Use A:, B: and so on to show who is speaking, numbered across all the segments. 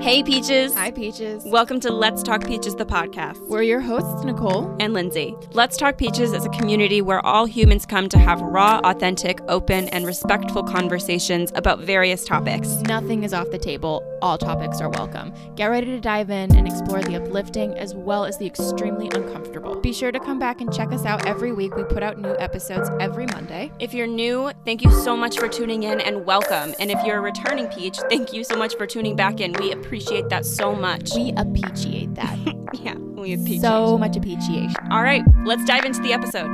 A: Hey, Peaches.
B: Hi, Peaches.
A: Welcome to Let's Talk Peaches, the podcast.
B: We're your hosts, Nicole.
A: and Lindsay. Let's Talk Peaches is a community where all humans come to have raw, authentic, open, and respectful conversations about various topics.
B: Nothing is off the table. All topics are welcome. Get ready to dive in and explore the uplifting as well as the extremely uncomfortable. Be sure to come back and check us out every week. We put out new episodes every Monday.
A: If you're new, thank you so much for tuning in and welcome. And if you're a returning peach, thank you so much for tuning back in. We appreciate that so much.
B: We appreciate that.
A: yeah, we appreciate
B: so much appreciation.
A: All right, let's dive into the episode.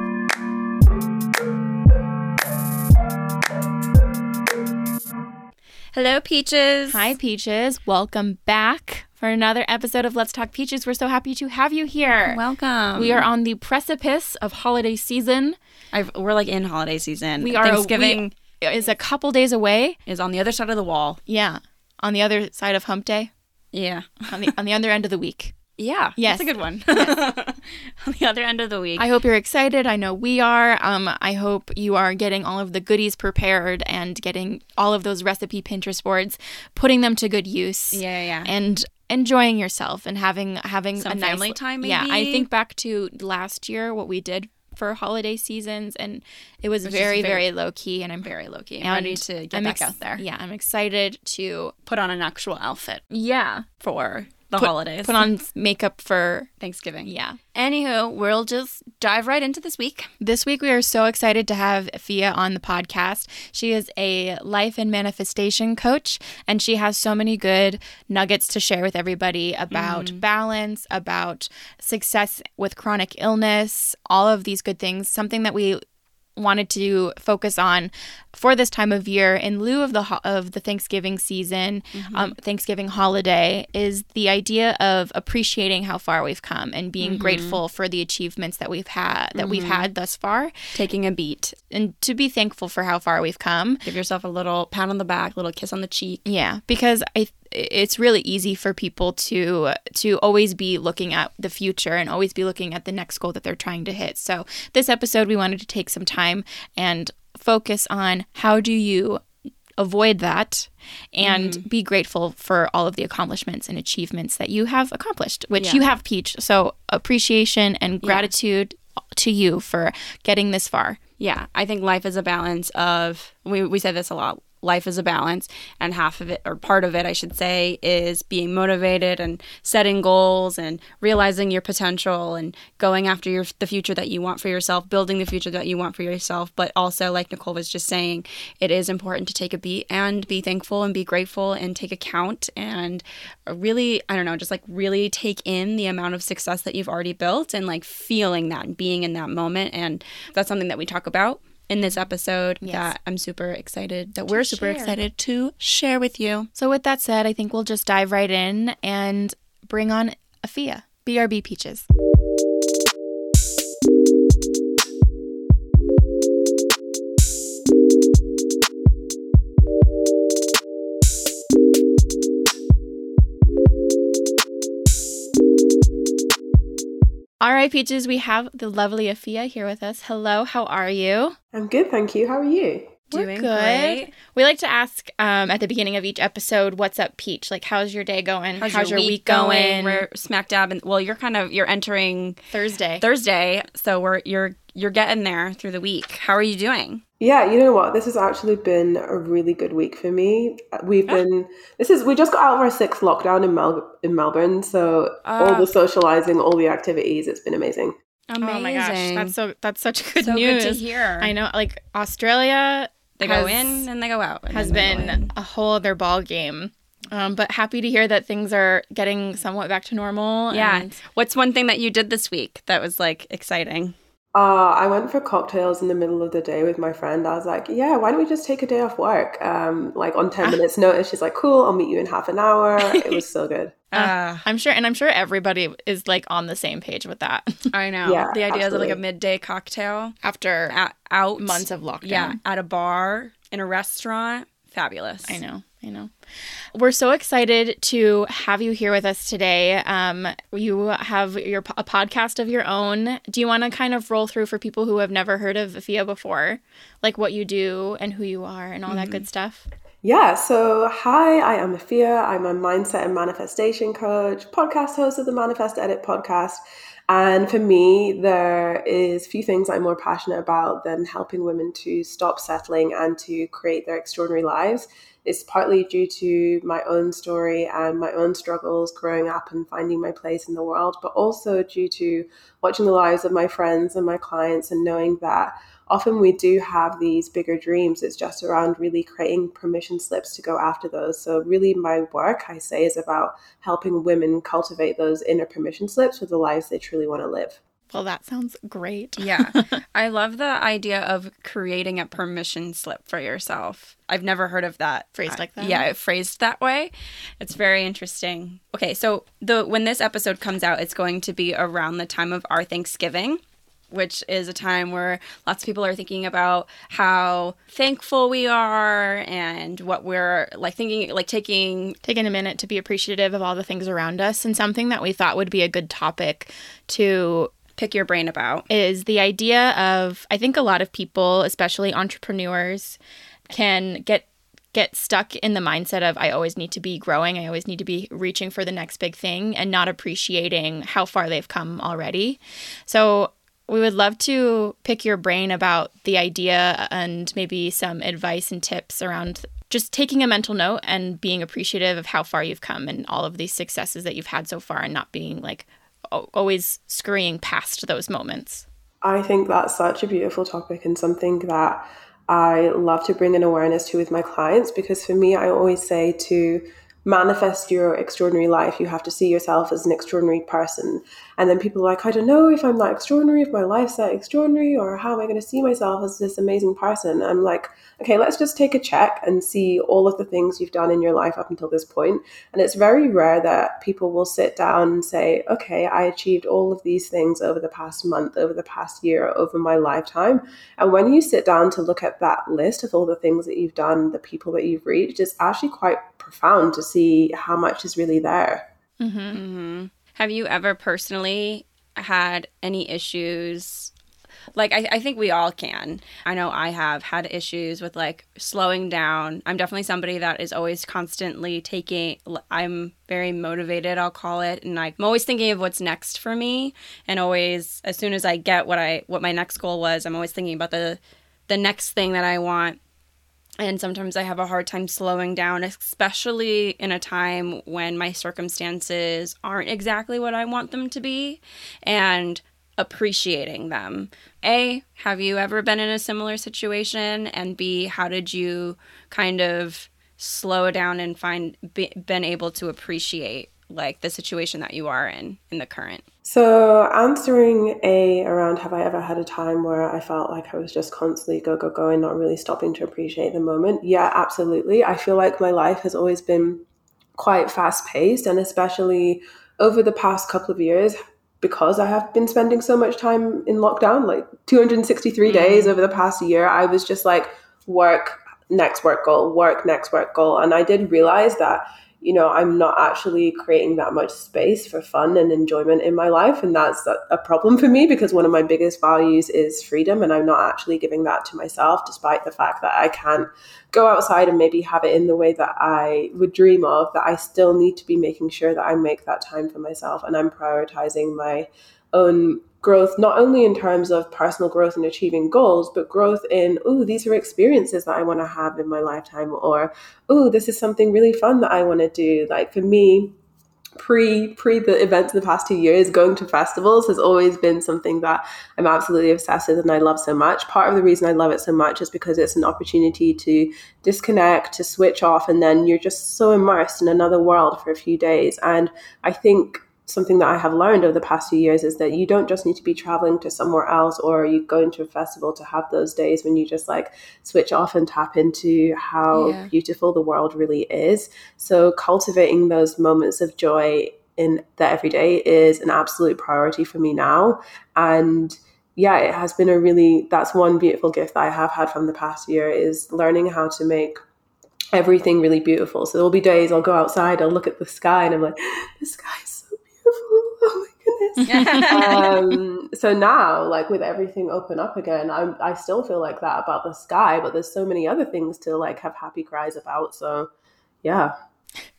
A: Hello, Peaches.
B: Hi, Peaches. Welcome back for another episode of Let's Talk Peaches. We're so happy to have you here.
A: Welcome.
B: we are on the precipice of holiday season.
A: I've, we're like in holiday season.
B: We are
A: Thanksgiving
B: we- is a couple days away.
A: is on the other side of the wall.
B: Yeah, on the other side of Hump Day,
A: Yeah.
B: on the on the other end of the week.
A: Yeah.
B: Yes.
A: That's a good one. on the other end of the week.
B: I hope you're excited. I know we are. Um, I hope you are getting all of the goodies prepared and getting all of those recipe Pinterest boards, putting them to good use.
A: yeah, yeah.
B: And enjoying yourself and having having
A: Some
B: a nice
A: family time,
B: Yeah, I think back to last year what we did for holiday seasons, and it was,
A: was
B: very,
A: very-
B: very low key. And I'm
A: Very low key.
B: and
A: I'm ready to get
B: I'm
A: back
B: ex-
A: out there.
B: Yeah, I'm excited to
A: Put on an actual outfit
B: yeah
A: for the
B: put,
A: holidays.
B: put on makeup for
A: Thanksgiving.
B: yeah.
A: Anywho, we'll just dive right into this week.
B: This week, we are so excited to have Afia on the podcast. She is a life and manifestation coach, and she has so many good nuggets to share with everybody about mm-hmm. balance, about success with chronic illness, all of these good things. Something that we wanted to focus on for this time of year in lieu of the ho- of the Thanksgiving season, mm-hmm. um, Thanksgiving holiday is the idea of appreciating how far we've come and being mm-hmm. grateful for the achievements that we've had that we've mm-hmm. had thus far,
A: Taking a beat.
B: and to be thankful for how far we've come.
A: Give yourself a little pat on the back, a little kiss on the cheek.
B: Yeah, because I it's really easy for people to to always be looking at the future and always be looking at the next goal that they're trying to hit. So this episode we wanted to take some time and focus on how do you avoid that and mm-hmm. be grateful for all of the accomplishments and achievements that you have accomplished, which
A: Yeah.
B: you have Peach. So appreciation and gratitude to you for getting this far.
A: Yeah, I think life is a balance of we we say this a lot. Life is a balance, and half of it, or part of it, I should say, is being motivated and setting goals and realizing your potential and going after your the future that you want for yourself, building the future that you want for yourself. But also, like Nicole was just saying, it is important to take a beat and be thankful and be grateful and take account and really, I don't know, just like really take in the amount of success that you've already built and like feeling that and being in that moment. And that's something that we talk about in this episode that I'm super excited that we're super
B: share.
A: excited to share with you.
B: So, with that said, I think we'll just dive right in and bring on Afia, BRB Peaches. All right, Peaches, we have the lovely Afia here with us. Hello, how are you?
C: I'm good, thank you. How are you?
B: We're
A: Doing
B: good.
A: great.
B: We like to ask um, at the beginning of each episode, "What's up, Peach? Like, how's your day going?
A: How's, your, week going? We're smack dab and well, you're kind of you're entering
B: Thursday.
A: Thursday, so we're you're you're getting there through the week. How are you doing?
C: Yeah, you know what? This has actually been a really good week for me. We've been this is we just got out of our sixth lockdown in Mel in Melbourne, so all
A: Ah.
C: the socializing, all the activities, it's been amazing.
A: Amazing.
B: Oh my gosh, that's so that's such good
A: so
B: news.
A: good to hear.
B: I know, like Australia
A: They go in and they go out.
B: has
A: then they go
B: been a whole other ball game. Um, but happy to hear that things are getting somewhat back to normal.
A: Yeah.
B: and-
A: What's one thing that you did this week that was like exciting?
C: Uh, I went for cocktails in the middle of the day with my friend. I was like, "Yeah, why don't we just take a day off work?" Um, like on ten minutes notice. She's like, "Cool, I'll meet you in half an hour." It was so good.
A: Uh,
B: I'm sure, and I'm sure everybody is like on the same page with that
A: I know.
C: Yeah,
A: the idea of like a midday cocktail
B: after
A: at, out
B: months of lockdown.
A: Yeah, at a bar in a restaurant. Fabulous.
B: I know, I know. We're so excited to have you here with us today. Um, you have your a podcast of your own. Do you want to kind of roll through for people who have never heard of Afia before, like what you do and who you are and all that good stuff?
C: Yeah, so hi, I am Afia. I'm a mindset and manifestation coach, podcast host of the Manifest Edit podcast. And for me, there is few things I'm more passionate about than helping women to stop settling and to create their extraordinary lives. It's partly due to my own story and my own struggles growing up and finding my place in the world, but also due to watching the lives of my friends and my clients and knowing that often we do have these bigger dreams. It's just around really creating permission slips to go after those. So, really, my work, I say, is about helping women cultivate those inner permission slips for the lives they truly want to live.
B: Well, that sounds great.
A: yeah. I love the idea of creating a permission slip for yourself. I've never heard of that
B: phrased like that.
A: Yeah, phrased that way. It's very interesting. Okay, so the when this episode comes out, it's going to be around the time of our Thanksgiving which is a time where lots of people are thinking about how thankful we are and what we're like thinking like taking
B: taking a minute to be appreciative of all the things around us and something that we thought would be a good topic to
A: pick your brain about
B: is the idea of I think a lot of people, especially entrepreneurs, can get get stuck in the mindset of I always need to be growing, I always need to be reaching for the next big thing and not appreciating how far they've come already. So we would love to pick your brain about the idea and maybe some advice and tips around just taking a mental note and being appreciative of how far you've come and all of these successes that you've had so far and not being like always scurrying past those moments.
C: I think that's such a beautiful topic and something that I love to bring an awareness to with my clients because for me, I always say to manifest your extraordinary life, you have to see yourself as an extraordinary person. And then people are like, I don't know if I'm that extraordinary, if my life's that extraordinary, or how am I going to see myself as this amazing person? I'm like, okay, let's just take a check and see all of the things you've done in your life up until this point. And it's very rare that people will sit down and say, okay, I achieved all of these things over the past month, over the past year, over my lifetime. And when you sit down to look at that list of all the things that you've done, the people that you've reached, it's actually quite profound to see how much is really there.
A: Mm-hmm. Mm-hmm. Have you ever personally had any issues? Like, I, I think we all can. I know I have had issues with like slowing down. I'm definitely somebody that is always constantly taking, I'm very motivated, I'll call it. And I'm always thinking of what's next for me. And always, as soon as I get what I, what my next goal was, I'm always thinking about the, the next thing that I want and sometimes I have a hard time slowing down, especially in a time when my circumstances aren't exactly what I want them to be and appreciating them. A, have you ever been in a similar situation? And B, how did you kind of slow down and find be, been able to appreciate like the situation that you are in in the current?
C: So, answering A around have I ever had a time where I felt like I was just constantly go, go, go and not really stopping to appreciate the moment? Yeah, absolutely. I feel like my life has always been quite fast paced, and especially over the past couple of years, because I have been spending so much time in lockdown, like 263 mm-hmm. days over the past year, I was just like, work, next work goal, work, next work goal. And I did realize that you know, I'm not actually creating that much space for fun and enjoyment in my life. And that's a problem for me because one of my biggest values is freedom. And I'm not actually giving that to myself, despite the fact that I can't go outside and maybe have it in the way that I would dream of, that I still need to be making sure that I make that time for myself and I'm prioritizing my own growth, not only in terms of personal growth and achieving goals, but growth in, oh, these are experiences that I want to have in my lifetime, or oh, this is something really fun that I want to do. Like for me, pre pre the events in the past two years going to festivals has always been something that i'm absolutely obsessed with and i love so much part of the reason i love it so much is because it's an opportunity to disconnect to switch off and then you're just so immersed in another world for a few days and i think something that I have learned over the past few years is that you don't just need to be traveling to somewhere else or you go into a festival to have those days when you just like switch off and tap into how yeah. beautiful the world really is. So cultivating those moments of joy in the everyday is an absolute priority for me now. And yeah, it has been a really that's one beautiful gift that I have had from the past year is learning how to make everything really beautiful. So there'll be days I'll go outside, I'll look at the sky and I'm like, the sky's um, so now, like with everything open up again, I'm, I still feel like that about the sky, but there's so many other things to like have happy cries about. So, yeah.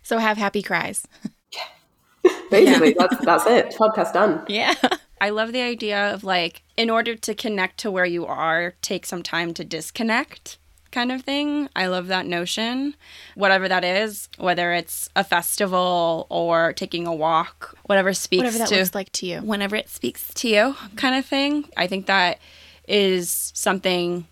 B: So have happy cries. Yeah.
C: Basically, yeah. that's that's it. Podcast done.
B: Yeah.
A: I love the idea of like, in order to connect to where you are, take some time to disconnect kind of thing. I love that notion. Whatever that is, whether it's a festival or taking a walk, whatever speaks
B: whatever that
A: to
B: looks like to you.
A: Whenever it speaks to you kind of thing. I think that is something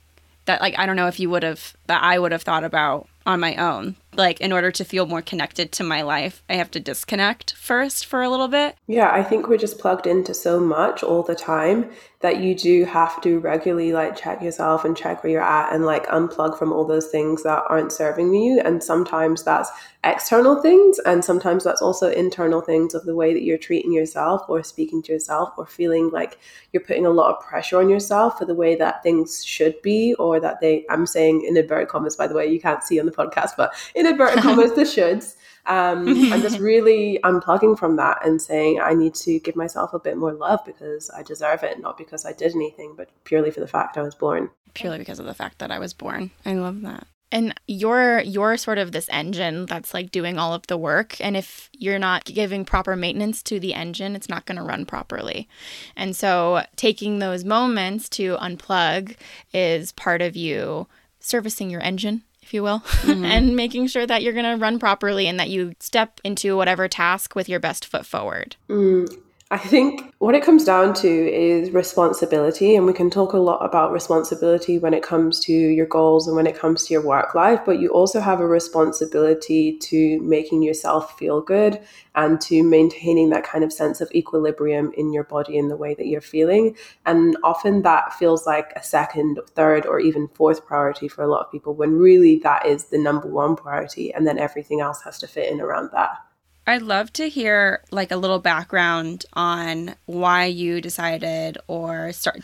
A: that like I don't know if you would have that I would have thought about on my own. Like, in order to feel more connected to my life, I have to disconnect first for a little bit.
C: Yeah, I think we're just plugged into so much all the time that you do have to regularly like check yourself and check where you're at and like unplug from all those things that aren't serving you. And sometimes that's external things, and sometimes that's also internal things of the way that you're treating yourself or speaking to yourself or feeling like you're putting a lot of pressure on yourself for the way that things should be or that they, I'm saying in inverted commas, by the way, you can't see on the podcast, but in inverted commas, the shoulds. Um, I'm just really unplugging from that and saying I need to give myself a bit more love because I deserve it, not because I did anything, but purely for the fact I was born.
A: Purely because of the fact that I was born. I love that.
B: And you're you're sort of this engine that's like doing all of the work. And if you're not giving proper maintenance to the engine, it's not going to run properly. And so taking those moments to unplug is part of you servicing your engine if you will, mm-hmm. and making sure that you're going to run properly and that you step into whatever task with your best foot forward.
C: Mm. I think what it comes down to is responsibility. And we can talk a lot about responsibility when it comes to your goals and when it comes to your work life, but you also have a responsibility to making yourself feel good and to maintaining that kind of sense of equilibrium in your body in the way that you're feeling. And often that feels like a second, third, or even fourth priority for a lot of people when really that is the number one priority. And then everything else has to fit in around that.
A: I'd love to hear like a little background on why you decided or start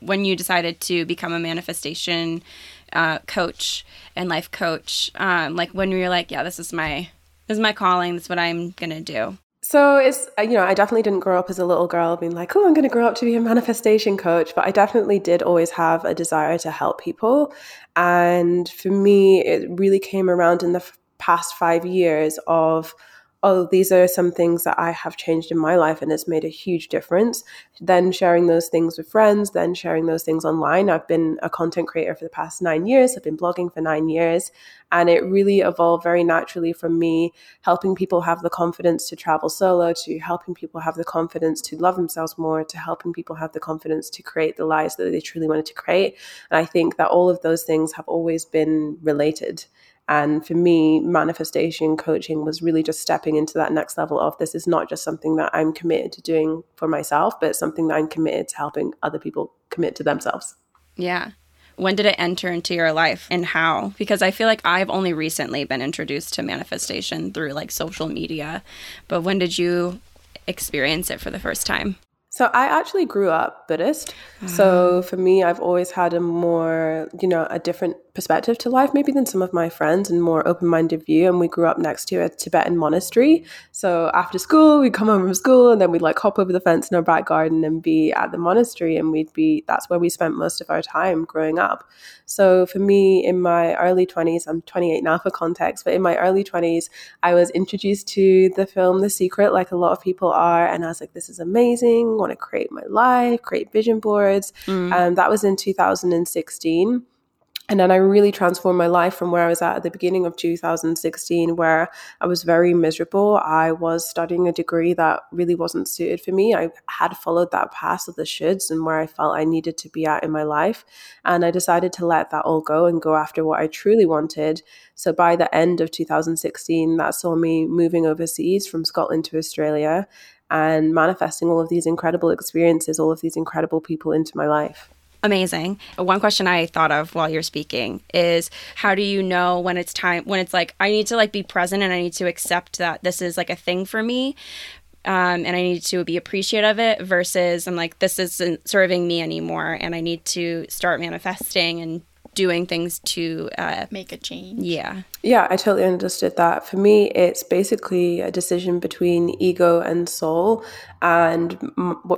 A: when you decided to become a manifestation uh, coach and life coach. Um, like when you're like, yeah, this is my this is my calling. This is what I'm gonna do.
C: So it's uh, you know I definitely didn't grow up as a little girl being like, oh, I'm going to grow up to be a manifestation coach, but I definitely did always have a desire to help people, and for me, it really came around in the f- past five years of oh, these are some things that I have changed in my life and it's made a huge difference. Then sharing those things with friends, then sharing those things online. I've been a content creator for the past nine years, I've been blogging for nine years, and it really evolved very naturally from me helping people have the confidence to travel solo, to helping people have the confidence to love themselves more, to helping people have the confidence to create the lives that they truly wanted to create. And I think that all of those things have always been related. And for me, manifestation coaching was really just stepping into that next level of this is not just something that I'm committed to doing for myself, but something that I'm committed to helping other people commit to themselves.
A: Yeah. When did it enter into your life and how? Because I feel like I've only recently been introduced to manifestation through like social media. But when did you experience it for the first time?
C: So I actually grew up Buddhist. So ah. for me, I've always had a more, you know, a different perspective to life maybe than some of my friends and more open-minded view. And we grew up next to a tibetan monastery. So after school we'd come home from school and then we'd like hop over the fence in our back garden and be at the monastery and we'd be that's where we spent most of our time growing up. So for me in my early 20s i'm 28 now for context but in my early 20s i was introduced to the film the secret like a lot of people are and i was like this is amazing. I want to create my life create vision boards. Mm. and um, that was in 2016 and then I really transformed my life from where I was at at the beginning of 2016, where I was very miserable. I was studying a degree that really wasn't suited for me. I had followed that path of the shoulds and where I felt I needed to be at in my life. And I decided to let that all go and go after what I truly wanted. So by the end of 2016, that saw me moving overseas from Scotland to Australia and manifesting all of these incredible experiences, all of these incredible people into my life
A: amazing. One question I thought of while you're speaking is how do you know when it's time when it's like I need to like be present and I need to accept that this is like a thing for me um, and I need to be appreciative of it versus I'm like this isn't serving me anymore and I need to start manifesting and doing things to uh,
B: make a change.
A: Yeah.
C: Yeah, I totally understood that. For me, it's basically a decision between ego and soul. And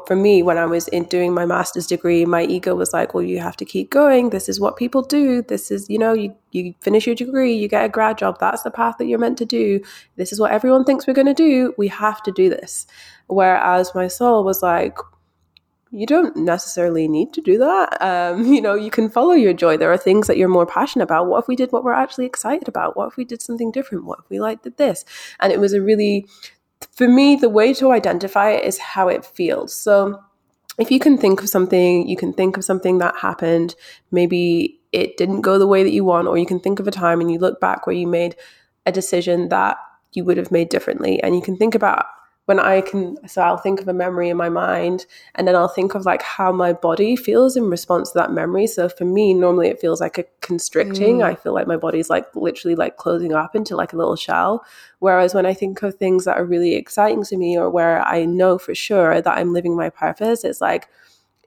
C: for me, when I was in doing my master's degree, my ego was like, well, you have to keep going. This is what people do. This is, you know, you, you finish your degree, you get a grad job. That's the path that you're meant to do. This is what everyone thinks we're going to do. We have to do this. Whereas my soul was like, you don't necessarily need to do that. Um, you know, you can follow your joy. There are things that you're more passionate about. What if we did what we're actually excited about? What if we did something different? What if we liked this? And it was a really, for me, the way to identify it is how it feels. So if you can think of something, you can think of something that happened. Maybe it didn't go the way that you want, or you can think of a time and you look back where you made a decision that you would have made differently. And you can think about when I can, so I'll think of a memory in my mind and then I'll think of like how my body feels in response to that memory. So for me, normally it feels like a constricting. Mm. I feel like my body's like literally like closing up into like a little shell. Whereas when I think of things that are really exciting to me or where I know for sure that I'm living my purpose, it's like,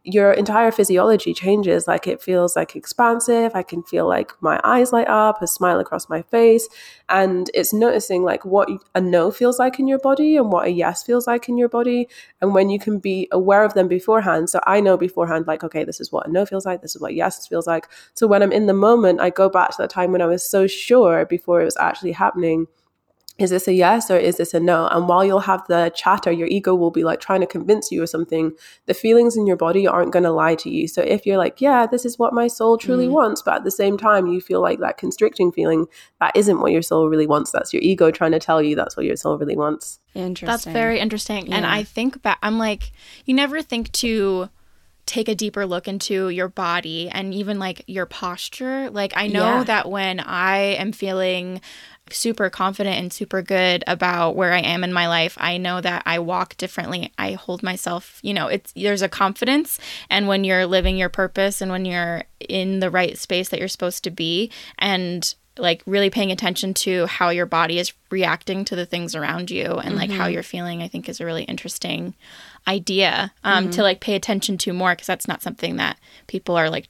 C: your entire physiology changes. Like it feels like expansive. I can feel like my eyes light up, a smile across my face. And it's noticing like what a no feels like in your body and what a yes feels like in your body. And when you can be aware of them beforehand. So I know beforehand, like, okay, this is what a no feels like. This is what yes feels like. So when I'm in the moment, I go back to the time when I was so sure before it was actually happening is this a yes or is this a no? And while you'll have the chatter, your ego will be like trying to convince you of something. The feelings in your body aren't going to lie to you. So if you're like, yeah, this is what my soul truly mm. wants, but at the same time, you feel like that constricting feeling, that isn't what your soul really wants. That's your ego trying to tell you that's what your soul really wants.
B: Interesting. That's very interesting. Yeah. And I think back, I'm like, you never think to take a deeper look into your body and even like your posture. Like I know yeah. that when I am feeling super confident and super good about where I am in my life. I know that I walk differently. I hold myself, you know, it's there's a confidence and when you're living your purpose and when you're in the right space that you're supposed to be and like really paying attention to how your body is reacting to the things around you and like mm-hmm. how you're feeling i think is a really interesting idea um, mm-hmm. to like pay attention to more because that's not something that people are like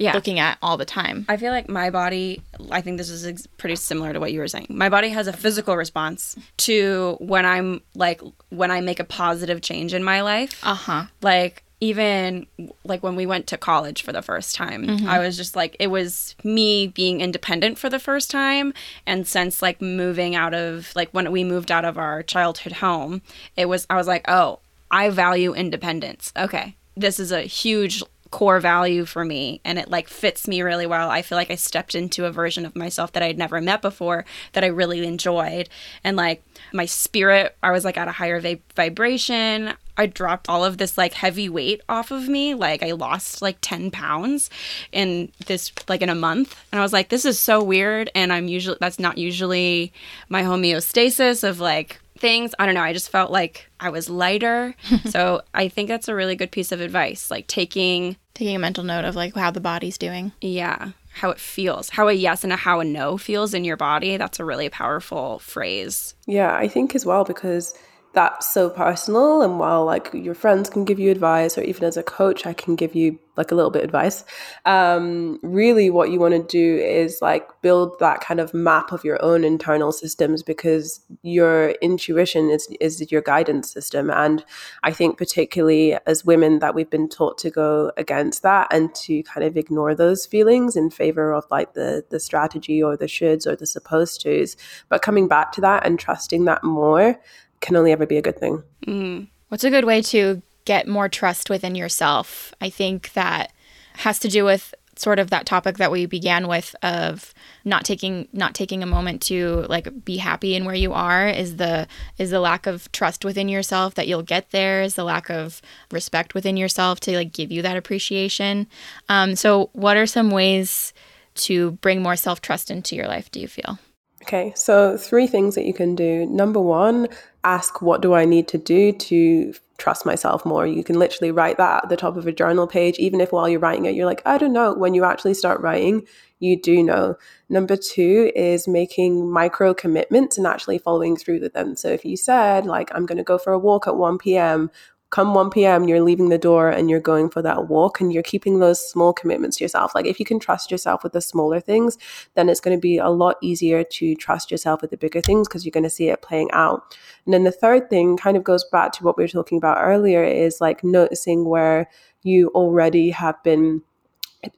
B: yeah. looking at all the time.
A: I feel like my body, I think this is ex- pretty similar to what you were saying. My body has a physical response to when I'm like, when I make a positive change in my life.
B: Uh huh.
A: Like, even like when we went to college for the first time mm-hmm. i was just like it was me being independent for the first time and since like moving out of like when we moved out of our childhood home it was i was like oh i value independence okay this is a huge core value for me and it like fits me really well. I feel like I stepped into a version of myself that I'd never met before that I really enjoyed. And like my spirit, I was like at a higher va- vibration. I dropped all of this like heavy weight off of me. Like I lost like 10 pounds in this like in a month. And I was like, this is so weird. And I'm usually, that's not usually my homeostasis of like things. I don't know. I just felt like I was lighter. so I think that's a really good piece of advice. Like taking
B: taking a mental note of like how the body's doing.
A: Yeah. How it feels, how a yes and a how a no feels in your body. That's a really powerful phrase.
C: Yeah, I think as well because that's so personal and while like your friends can give you advice or even as a coach i can give you like a little bit of advice um, really what you want to do is like build that kind of map of your own internal systems because your intuition is is your guidance system. And i think particularly as women that we've been taught to go against that and to kind of ignore those feelings in favor of like the the strategy or the shoulds or the supposed to's but coming back to that and trusting that more can only ever be a good thing.
B: Mm. What's a good way to get more trust within yourself? I think that has to do with sort of that topic that we began with of not taking not taking a moment to like be happy in where you are is the is the lack of trust within yourself that you'll get there is the lack of respect within yourself to like give you that appreciation um, so what are some ways to bring more self-trust into your life do you feel
C: Okay, so three things that you can do. Number one, ask what do I need to do to trust myself more. You can literally write that at the top of a journal page, even if while you're writing it, you're like, I don't know. When you actually start writing, you do know. Number two is making micro commitments and actually following through with them. So if you said, like, I'm going to go for a walk at 1 p.m., come 1 p.m., you're leaving the door and you're going for that walk and you're keeping those small commitments to yourself. Like if you can trust yourself with the smaller things, then it's going to be a lot easier to trust yourself with the bigger things because you're going to see it playing out. And then the third thing kind of goes back to what we were talking about earlier is like noticing where you already have been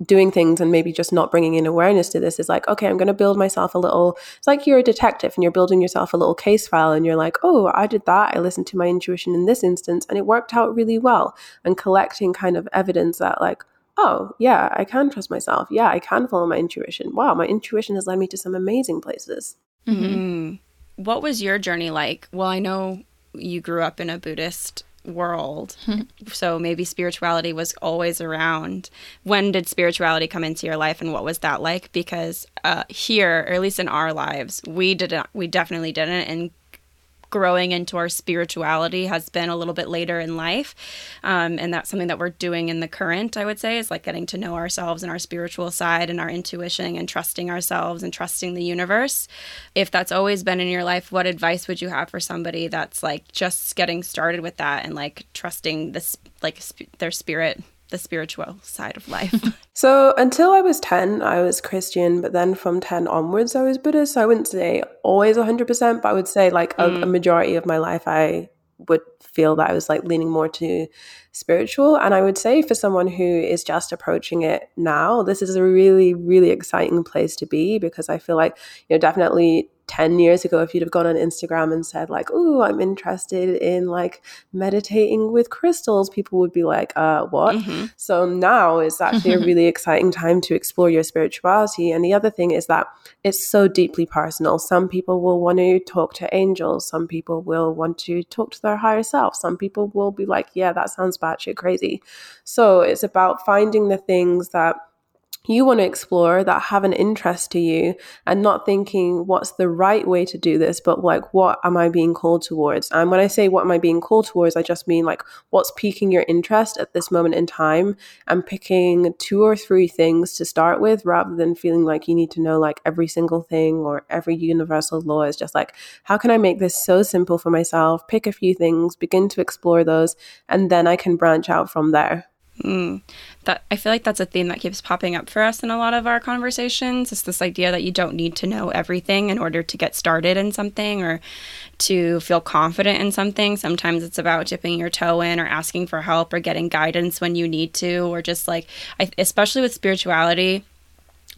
C: doing things and maybe just not bringing in awareness to this is like okay i'm going to build myself a little it's like you're a detective and you're building yourself a little case file and you're like oh i did that i listened to my intuition in this instance and it worked out really well. And collecting kind of evidence that like oh yeah i can trust myself. Yeah i can follow my intuition. Wow my intuition has led me to some amazing places.
A: Mm-hmm. what was your journey like? Well i know you grew up in a buddhist world. so maybe spirituality was always around. When did spirituality come into your life and what was that like? Because uh, here, or at least in our lives, we didn't we definitely didn't and growing into our spirituality has been a little bit later in life. Um, and that's something that we're doing in the current, I would say, is like getting to know ourselves and our spiritual side and our intuition and trusting ourselves and trusting the universe. If that's always been in your life, what advice would you have for somebody that's like just getting started with that and like trusting this, like sp- their spirit? The spiritual side of life?
C: so until I was 10, I was Christian, but then from 10 onwards, I was Buddhist. So I wouldn't say always 100%, but I would say like a, mm. a majority of my life, I would feel that I was like leaning more to spiritual. And I would say for someone who is just approaching it now, this is a really, really exciting place to be because I feel like, you know, definitely 10 years ago if you'd have gone on instagram and said like oh i'm interested in like meditating with crystals people would be like uh what? Mm-hmm. so now is actually a really exciting time to explore your spirituality. And the other thing is that it's so deeply personal. Some people will want to talk to angels. Some people will want to talk to their higher self. Some people will be like yeah that sounds batshit crazy. So it's about finding the things that you want to explore that have an interest to you and not thinking what's the right way to do this, but like what am I being called towards? And when I say what am I being called towards, I just mean like what's piquing your interest at this moment in time and picking two or three things to start with rather than feeling like you need to know like every single thing or every universal law is just like, how can I make this so simple for myself? Pick a few things, begin to explore those, and then I can branch out from there.
A: Mm. That I feel like that's a theme that keeps popping up for us in a lot of our conversations. It's this idea that you don't need to know everything in order to get started in something or to feel confident in something. Sometimes it's about dipping your toe in or asking for help or getting guidance when you need to, or just like, I, especially with spirituality,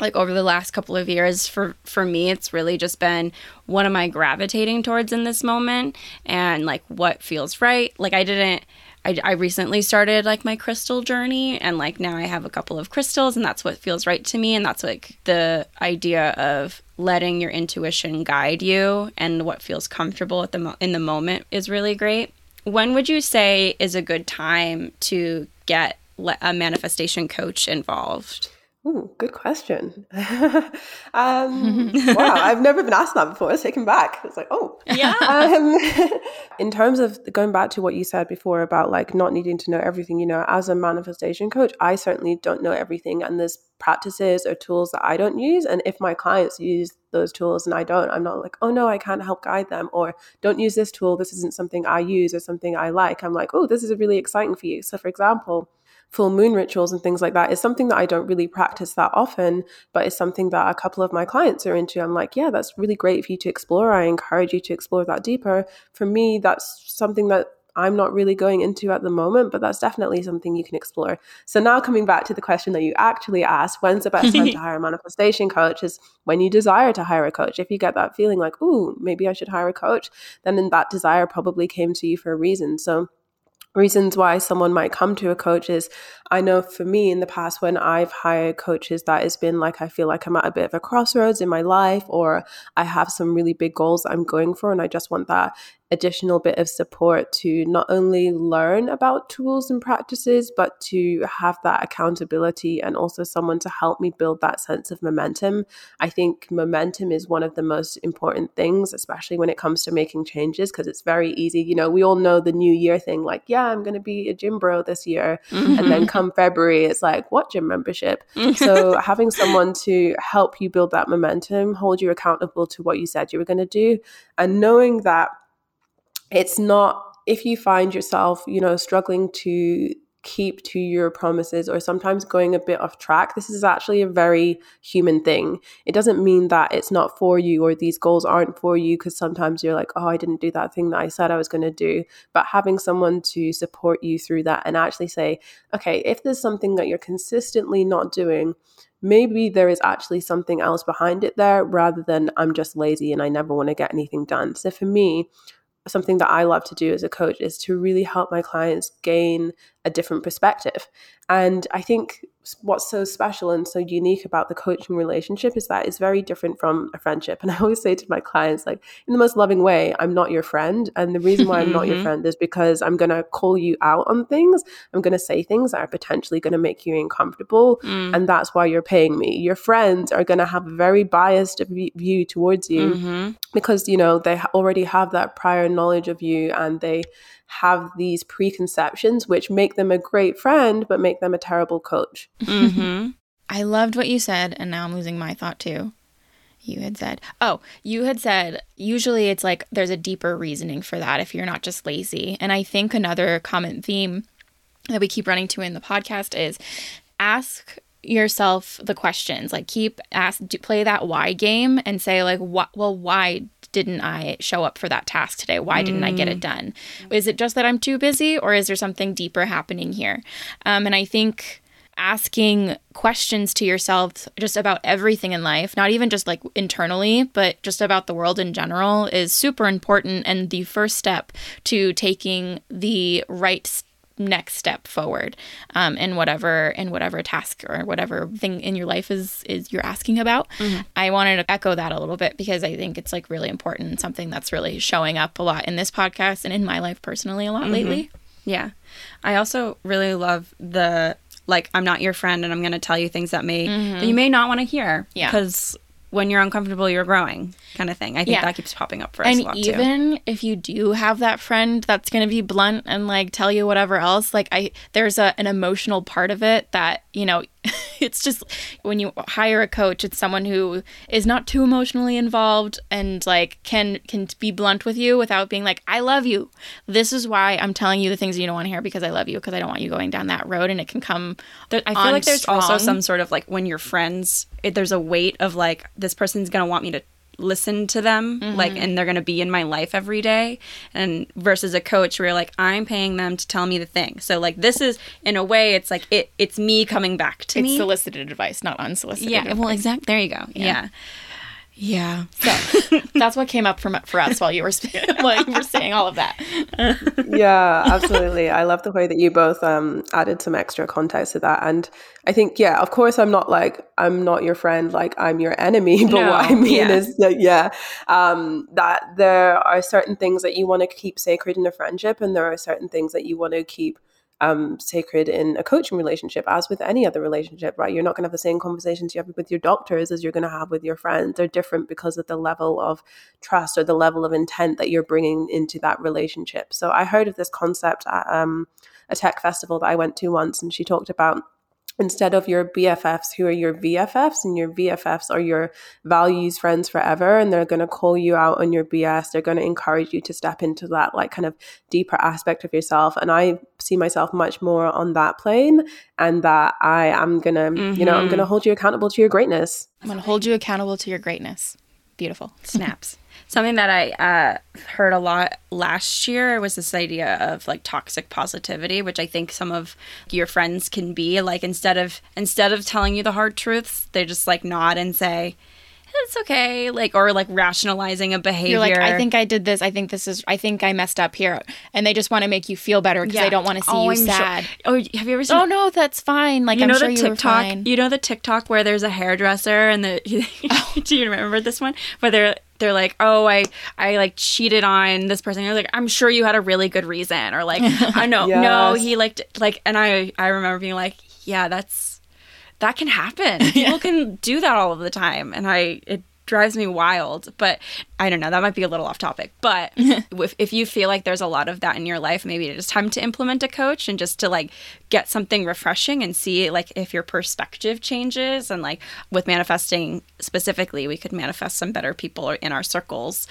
A: like over the last couple of years for for me it's really just been what am i gravitating towards in this moment and like what feels right like i didn't I, I recently started like my crystal journey and like now I have a couple of crystals and that's what feels right to me and that's like the idea of letting your intuition guide you and what feels comfortable at the mo- in the moment is really great. When would you say is a good time to get a manifestation coach involved?
C: Ooh, good question. um, wow, I've never been asked that before. It's taken back. It's like, oh,
A: yeah.
C: Um, in terms of going back to what you said before about like not needing to know everything, you know, as a manifestation coach, I certainly don't know everything, and there's practices or tools that I don't use. And if my clients use those tools and I don't, I'm not like, oh no, I can't help guide them, or don't use this tool. This isn't something I use or something I like. I'm like, oh, this is really exciting for you. So, for example full moon rituals and things like that is something that I don't really practice that often, but it's something that a couple of my clients are into. I'm like, yeah, that's really great for you to explore. I encourage you to explore that deeper. For me, that's something that I'm not really going into at the moment, but that's definitely something you can explore. So now coming back to the question that you actually asked, when's the best time to hire a manifestation coach is when you desire to hire a coach. If you get that feeling like, ooh, maybe I should hire a coach, then that desire probably came to you for a reason. So reasons why someone might come to a coach is I know for me in the past when I've hired coaches that has been like I feel like I'm at a bit of a crossroads in my life or I have some really big goals I'm going for and I just want that additional bit of support to not only learn about tools and practices, but to have that accountability and also someone to help me build that sense of momentum. I think momentum is one of the most important things, especially when it comes to making changes, because it's very easy. You know, we all know the new year thing, like, yeah, I'm going to be a gym bro this year. Mm-hmm. And then come February, it's like, what gym membership? so having someone to help you build that momentum, hold you accountable to what you said you were going to do, and knowing that it's not if you find yourself, you know, struggling to keep to your promises or sometimes going a bit off track, this is actually a very human thing. It doesn't mean that it's not for you or these goals aren't for you because sometimes you're like, oh, I didn't do that thing that I said I was going to do. But having someone to support you through that and actually say, okay, if there's something that you're consistently not doing, maybe there is actually something else behind it there rather than I'm just lazy and I never want to get anything done. So for me, something that I love to do as a coach is to really help my clients gain a different perspective. And I think what's so special and so unique about the coaching relationship is that it's very different from a friendship. And I always say to my clients, like, in the most loving way, I'm not your friend. And the reason why I'm not your friend is because I'm going to call you out on things. I'm going to say things that are potentially going to make you uncomfortable. Mm. And that's why you're paying me. Your friends are going to have a very biased view towards you mm-hmm. because, you know, they already have that prior knowledge of you and they have these preconceptions which make them a great friend but make them a terrible coach.
B: Mm-hmm. I loved what you said, and now I'm losing my thought too. You had said, oh, you had said, usually it's like there's a deeper reasoning for that if you're not just lazy. And I think another common theme that we keep running to in the podcast is ask yourself the questions like keep ask play that why game and say like what well why didn't I show up for that task today? Why didn't mm. I get it mm. done? Is it just that I'm too busy or is there something deeper happening here? Um, and I think asking questions to yourself just about everything in life, not even just like internally, but just about the world in general, is super important and the first step to taking the right next step forward um, in whatever in whatever task or whatever thing in your life is is you're asking about mm-hmm. i wanted to echo that a little bit because i think it's like really important something that's really showing up a lot in this podcast and in my life personally a lot mm-hmm. lately
A: yeah i also really love the like i'm not your friend and i'm going to tell you things that may mm-hmm. that you may not want to hear yeah because when you're uncomfortable, you're growing kind of thing. I think yeah. that keeps popping up for us
B: and even too. if you do have that friend that's going to be blunt and like tell you whatever else, like I there's a, an emotional part of it that, you know, it's just when you hire a coach, it's someone who is not too emotionally involved and like can can be blunt with you without being like, "I love you. This is why I'm telling you the things you don't want to hear because I love you because I don't want you going down that road." And it can come.
A: There, I feel like there's strong. also some sort of like when you're friends, it, there's a weight of like this person's gonna want me to listen to them mm-hmm. like and they're going to be in my life every day and versus a coach where you're like i'm paying them to tell me the thing so like this is in a way it's like it it's me coming back to
B: it's
A: me
B: solicited advice not unsolicited
A: yeah
B: advice.
A: well exactly there you go yeah. yeah.
B: Yeah. So that's what came up from for us while you were like you were saying all of that.
C: yeah, absolutely. I love the way that you both um, added some extra context to that, and I think yeah, of course, I'm not like I'm not your friend, like I'm your enemy. But no, what I mean yeah. is that yeah, um, that there are certain things that you want to keep sacred in a friendship, and there are certain things that you want to keep um, sacred in a coaching relationship, as with any other relationship, right? You're not going to have the same conversations you have with your doctors as you're going to have with your friends. They're different because of the level of trust or the level of intent that you're bringing into that relationship. So I heard of this concept at um, a tech festival that I went to once, and she talked about instead of your BFFs who are your VFFs and your VFFs are your values friends forever and they're going to call you out on your BS they're going to encourage you to step into that like kind of deeper aspect of yourself and I see myself much more on that plane and that I am going to mm-hmm. you know I'm going to mm-hmm. hold you accountable to your greatness
B: I'm going to hold you accountable to your greatness beautiful.
A: Snaps. Something that I uh, heard a lot last year was this idea of like toxic positivity, which I think some of your friends can be. Like instead of instead of telling you the hard truths, they just like nod and say, it's okay like or like rationalizing a behavior you're like
B: i think i did this i think this is i think i messed up here and they just want to make you feel better because yeah. they don't want to see oh, you I'm sad
A: sure. oh have you ever seen
B: oh no that's fine like you I'm know sure the
A: tiktok you know the tiktok where there's a hairdresser and the oh. do you remember this one where they're they're like, oh, I I like cheated on this person. You're like, I'm sure you had a really good reason, or like, I know, yes. no, he liked like, and I I remember being like, yeah, that's that can happen. People yeah. can do that all of the time. And I, it drives me wild. But I don't know, that might be a little off topic. But if, if you feel like there's a lot of that in your life, maybe it's time to implement a coach and just to like get something refreshing and see like if your perspective changes. And like with manifesting specifically, we could manifest some better people in our circles.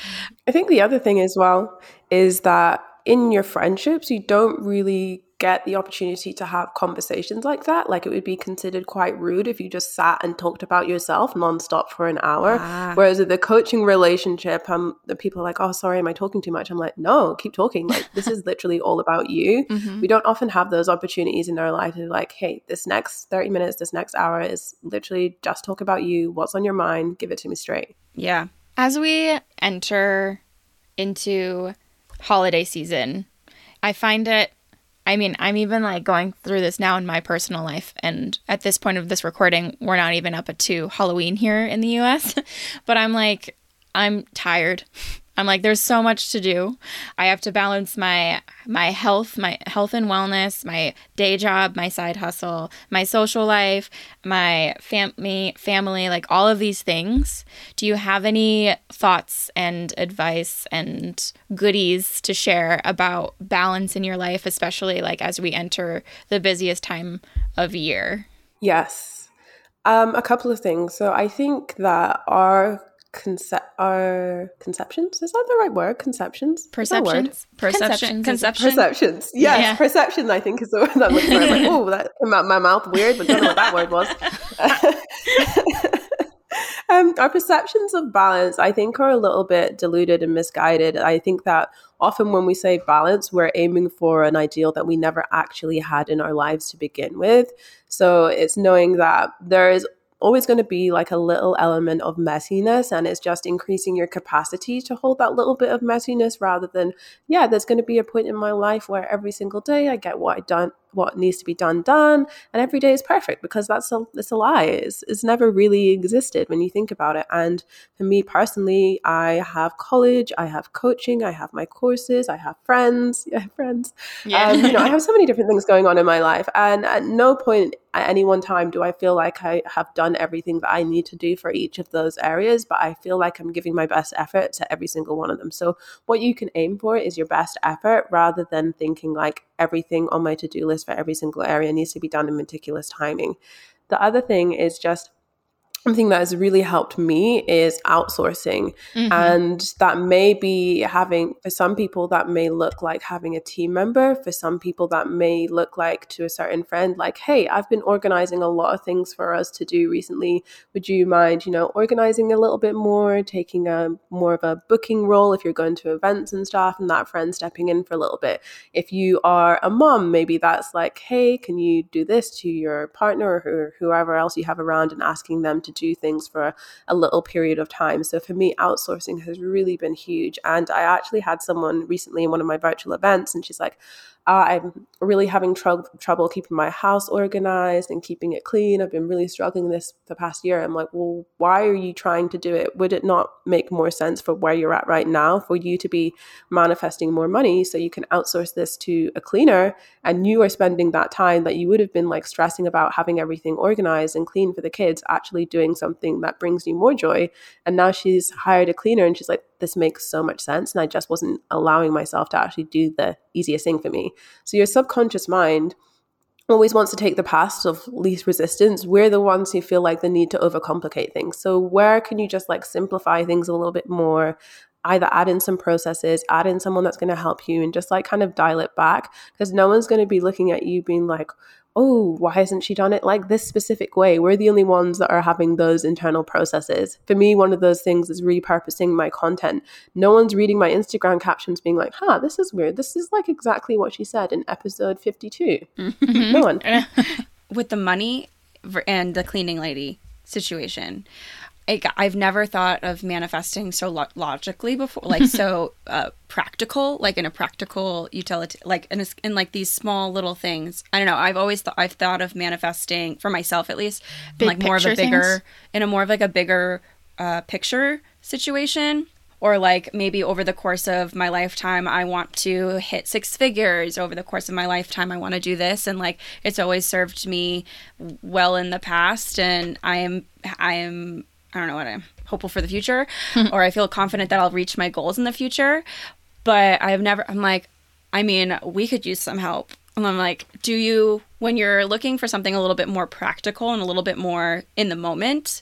C: I think the other thing as well is that in your friendships, you don't really get the opportunity to have conversations like that. Like it would be considered quite rude if you just sat and talked about yourself nonstop for an hour. Ah. Whereas with the coaching relationship, um, the people are like, "Oh, sorry, am I talking too much?" I'm like, "No, keep talking. Like this is literally all about you." Mm-hmm. We don't often have those opportunities in our life to like, "Hey, this next thirty minutes, this next hour is literally just talk about you. What's on your mind? Give it to me straight."
A: Yeah.
B: As we enter into holiday season, I find it I mean, I'm even like going through this now in my personal life. And at this point of this recording, we're not even up to Halloween here in the US. but I'm like, I'm tired. I'm like there's so much to do. I have to balance my my health, my health and wellness, my day job, my side hustle, my social life, my family family, like all of these things. Do you have any thoughts and advice and goodies to share about balance in your life, especially like as we enter the busiest time of year?
C: Yes. Um, a couple of things. So I think that our concept our conceptions? Is that the right word? Conceptions?
B: Perceptions.
A: Perception
C: conception perceptions. yes yeah. perception i think is the word i'm looking like, oh that came out my mouth weird but don't know what that word was. Um, our perceptions of balance i think are a little bit diluted and misguided. I think that often when we say balance we're aiming for an ideal that we never actually had in our lives to begin with. So it's knowing that there is always going to be like a little element of messiness and it's just increasing your capacity to hold that little bit of messiness rather than yeah there's going to be a point in my life where every single day i get what i done what needs to be done done and every day is perfect because that's a it's a lie it's, it's never really existed when you think about it and for me personally i have college i have coaching i have my courses i have friends yeah friends yeah. Um, you know i have so many different things going on in my life and at no point at any one time do I feel like I have done everything that I need to do for each of those areas, but I feel like I'm giving my best effort to every single one of them. So, what you can aim for is your best effort rather than thinking like everything on my to do list for every single area needs to be done in meticulous timing. The other thing is just something that has really helped me is outsourcing. Mm-hmm. and that may be having for some people that may look like having a team member. For some people that may look like to a certain friend like hey i've been organizing a lot of things for us to do recently. Would you mind you know organizing a little bit more taking a more of a booking role if you're going to events and stuff? And that friend stepping in for a little bit. If you are a mom maybe that's like hey can you do this to your partner or whoever else you have around and asking them to do things for a little period of time. So for me, outsourcing has really been huge. And I actually had someone recently in one of my virtual events, and she's like, I'm really having tr- trouble keeping my house organized and keeping it clean. I've been really struggling this the past year. I'm like, well, why are you trying to do it? Would it not make more sense for where you're at right now for you to be manifesting more money so you can outsource this to a cleaner and you are spending that time that you would have been like stressing about having everything organized and clean for the kids actually doing something that brings you more joy. And now she's hired a cleaner and she's like, this makes so much sense. And I just wasn't allowing myself to actually do the easiest thing for me. So your subconscious mind always wants to take the path of least resistance. We're the ones who feel like the need to overcomplicate things. So where can you just like simplify things a little bit more? Either add in some processes, add in someone that's going to help you, and just like kind of dial it back because no one's going to be looking at you being like, oh, why hasn't she done it like this specific way? We're the only ones that are having those internal processes. For me, one of those things is repurposing my content. No one's reading my Instagram captions being like, huh, this is weird. This is like exactly what she said in episode 52. Mm-hmm. no one.
A: With the money and the cleaning lady situation, I've never thought of manifesting so lo- logically before, like so uh, practical, like in a practical utility, like in, a, in like these small little things. I don't know. I've always thought I've thought of manifesting for myself at least, like more of a bigger, things? in a more of like a bigger uh, picture situation. Or like maybe over the course of my lifetime, I want to hit six figures. Over the course of my lifetime, I want to do this, and like it's always served me well in the past. And I am, I am I don't know what I'm hopeful for the future, or I feel confident that I'll reach my goals in the future. But I've never, I'm like, I mean, we could use some help. And I'm like, do you, when you're looking for something a little bit more practical and a little bit more in the moment,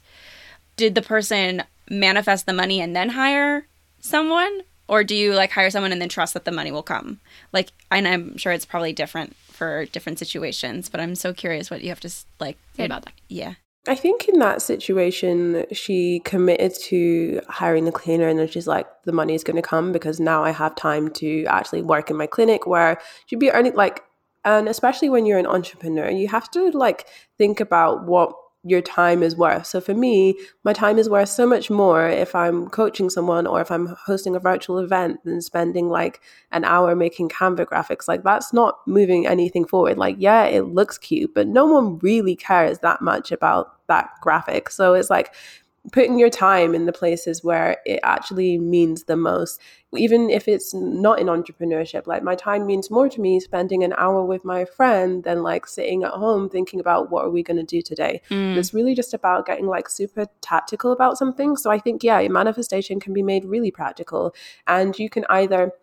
A: did the person manifest the money and then hire someone? or do you like hire someone and then trust that the money will come? Like, and I'm sure it's probably different for different situations, but I'm so curious what you have to like
B: say about that.
A: Yeah.
C: I think in that situation, she committed to hiring the cleaner, and then she's like, the money is going to come because now I have time to actually work in my clinic where she'd be earning like, and especially when you're an entrepreneur, you have to like think about what your time is worth. So for me, my time is worth so much more if I'm coaching someone or if I'm hosting a virtual event than spending like an hour making Canva graphics. Like that's not moving anything forward. Like, yeah, it looks cute, but no one really cares that much about that graphic. So it's like putting your time in the places where it actually means the most. Even if it's not in entrepreneurship like my time means more to me spending an hour with my friend than like sitting at home thinking about what are we going to do today. Mm. it's really just about getting like super tactical about something. So i think yeah manifestation can be made really practical and you can either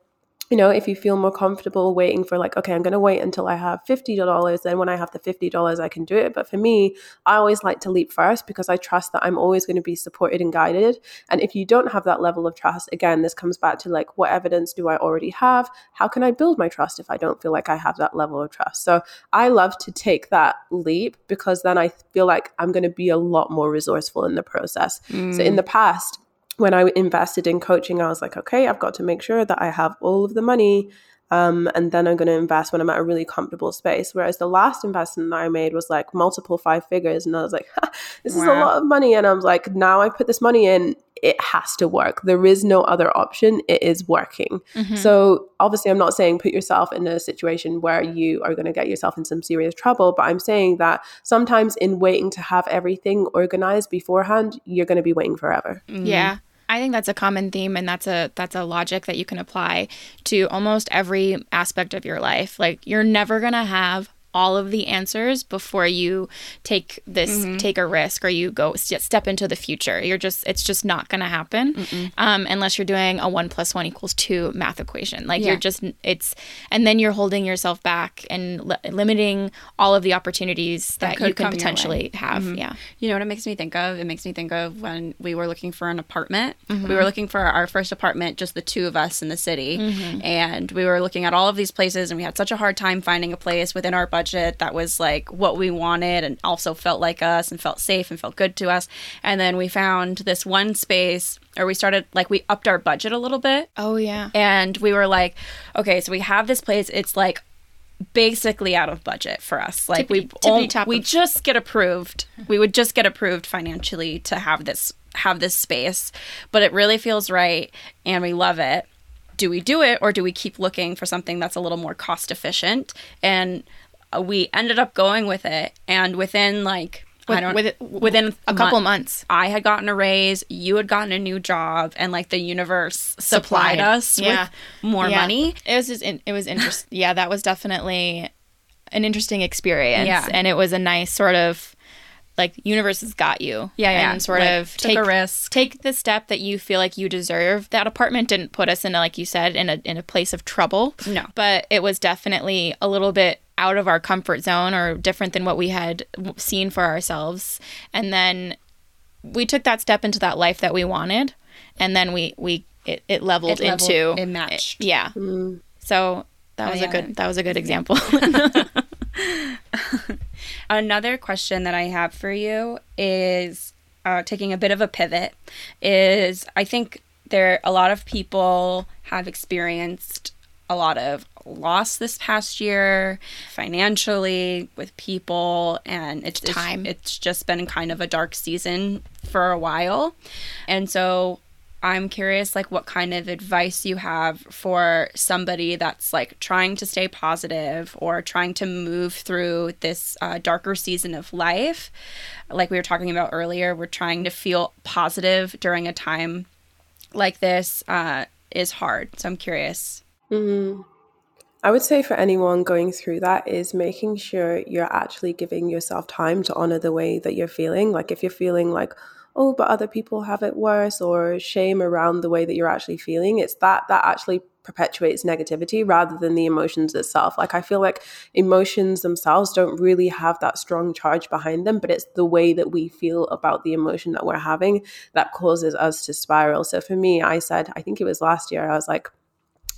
C: you know, if you feel more comfortable waiting for like, okay, I'm going to wait until I have $50, then when I have the $50, I can do it. But for me, I always like to leap first because I trust that I'm always going to be supported and guided. And if you don't have that level of trust, again, this comes back to like, what evidence do I already have? How can I build my trust if I don't feel like I have that level of trust? So I love to take that leap because then I feel like I'm going to be a lot more resourceful in the process. Mm. So in the past, when I invested in coaching, I was like, okay, I've got to make sure that I have all of the money. Um, and then I'm going to invest when I'm at a really comfortable space. Whereas the last investment that I made was like multiple five figures. And I was like, this wow. is a lot of money. And I was like, now I put this money in, it has to work. There is no other option. It is working. Mm-hmm. So obviously, I'm not saying put yourself in a situation where you are going to get yourself in some serious trouble, but I'm saying that sometimes in waiting to have everything organized beforehand, you're going to be waiting forever.
B: Mm-hmm. Yeah. I think that's a common theme and that's a that's a logic that you can apply to almost every aspect of your life. Like you're never going to have all of the answers before you take this mm-hmm. take a risk or you go step into the future you're just it's just not going to happen um, unless you're doing a one plus one equals two math equation like yeah. you're just it's and then you're holding yourself back and li- limiting all of the opportunities that, that you can potentially have mm-hmm. yeah
A: you know what it makes me think of it makes me think of when we were looking for an apartment mm-hmm. we were looking for our first apartment just the two of us in the city mm-hmm. and we were looking at all of these places and we had such a hard time finding a place within our budget budget that was like what we wanted and also felt like us and felt safe and felt good to us. And then we found this one space or we started like we upped our budget a little bit.
B: Oh yeah.
A: And we were like, okay, so we have this place. It's like basically out of budget for us. Like we tippy we just get approved. We would just get approved financially to have this have this space, but it really feels right and we love it. Do we do it or do we keep looking for something that's a little more cost efficient? And Uh, we ended up going with it, and within like
B: with, I don't with, within a couple months,
A: I had gotten a raise, you had gotten a new job, and like the universe supplied, supplied. us yeah. with more yeah. money.
B: It was just it was interesting. yeah, that was definitely an interesting experience. Yeah, and it was a nice sort of like universe has got you.
A: Yeah, yeah.
B: And sort
A: like,
B: of
A: take a risk.
B: Take the step that you feel like you deserve. That apartment didn't put us in a, like you said, in a in a place of trouble.
A: No.
B: But it was definitely a little bit out of our comfort zone or different than what we had seen for ourselves. And then we took that step into that life that we wanted. And then we we it, it leveled, it leveled into
A: it matched.
B: It, yeah. Mm. So that oh, was yeah. a good that was a good example.
A: Another question that I have for you is uh, taking a bit of a pivot. Is I think there a lot of people have experienced a lot of loss this past year financially with people and it's
B: time
A: it's, it's just been kind of a dark season for a while and so I'm curious like what kind of advice you have for somebody that's like trying to stay positive or trying to move through this uh, darker season of life. Like we were talking about earlier, we're trying to feel positive during a time like this uh, is hard. So I'm curious.
C: Mm-hmm. I would say for anyone going through that is making sure you're actually giving yourself time to honor the way that you're feeling. Like if you're feeling like, oh, but other people have it worse or shame around the way that you're actually feeling. It's that that actually perpetuates negativity rather than the emotions itself. Like I feel like emotions themselves don't really have that strong charge behind them, but it's the way that we feel about the emotion that we're having that causes us to spiral. So for me, I said, I think it was last year, I was like,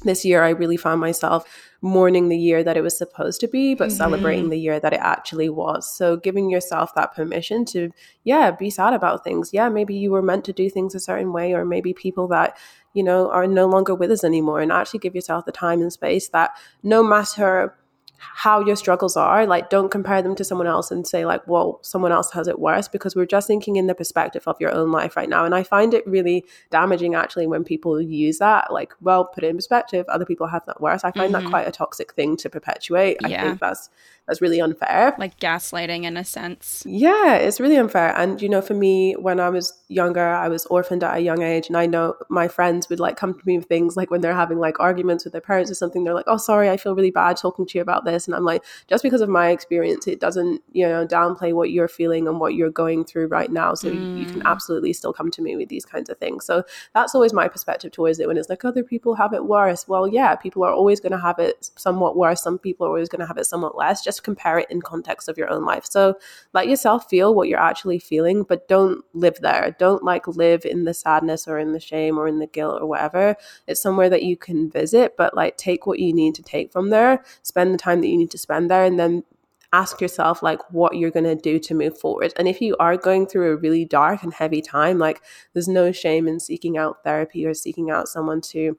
C: this year I really found myself mourning the year that it was supposed to be, but mm-hmm. celebrating the year that it actually was. So giving yourself that permission to, yeah, be sad about things. Yeah, maybe you were meant to do things a certain way, or maybe people that, you know, are no longer with us anymore. And actually give yourself the time and space that no matter how your struggles are like don't compare them to someone else and say like well someone else has it worse because we're just thinking in the perspective of your own life right now and i find it really damaging actually when people use that like well put it in perspective other people have that worse i find mm-hmm. that quite a toxic thing to perpetuate yeah. i think that's that's really unfair.
A: Like gaslighting in a sense.
C: Yeah, it's really unfair. And, you know, for me, when I was younger, I was orphaned at a young age. And I know my friends would like come to me with things like when they're having like arguments with their parents or something, they're like, oh, sorry, I feel really bad talking to you about this. And I'm like, just because of my experience, it doesn't, you know, downplay what you're feeling and what you're going through right now. So mm. you can mm. absolutely still come to me with these kinds of things. So that's always my perspective towards it when it's like other people have it worse. Well, yeah, people are always going to have it somewhat worse. Some people are always going to have it somewhat less. Just compare it in context of your own life. So let yourself feel what you're actually feeling, but don't live there. Don't like live in the sadness or in the shame or in the guilt or whatever. It's somewhere that you can visit, but like take what you need to take from there, spend the time that you need to spend there, and then ask yourself like what you're going to do to move forward and if you are going through a really dark and heavy time like there's no shame in seeking out therapy or seeking out someone to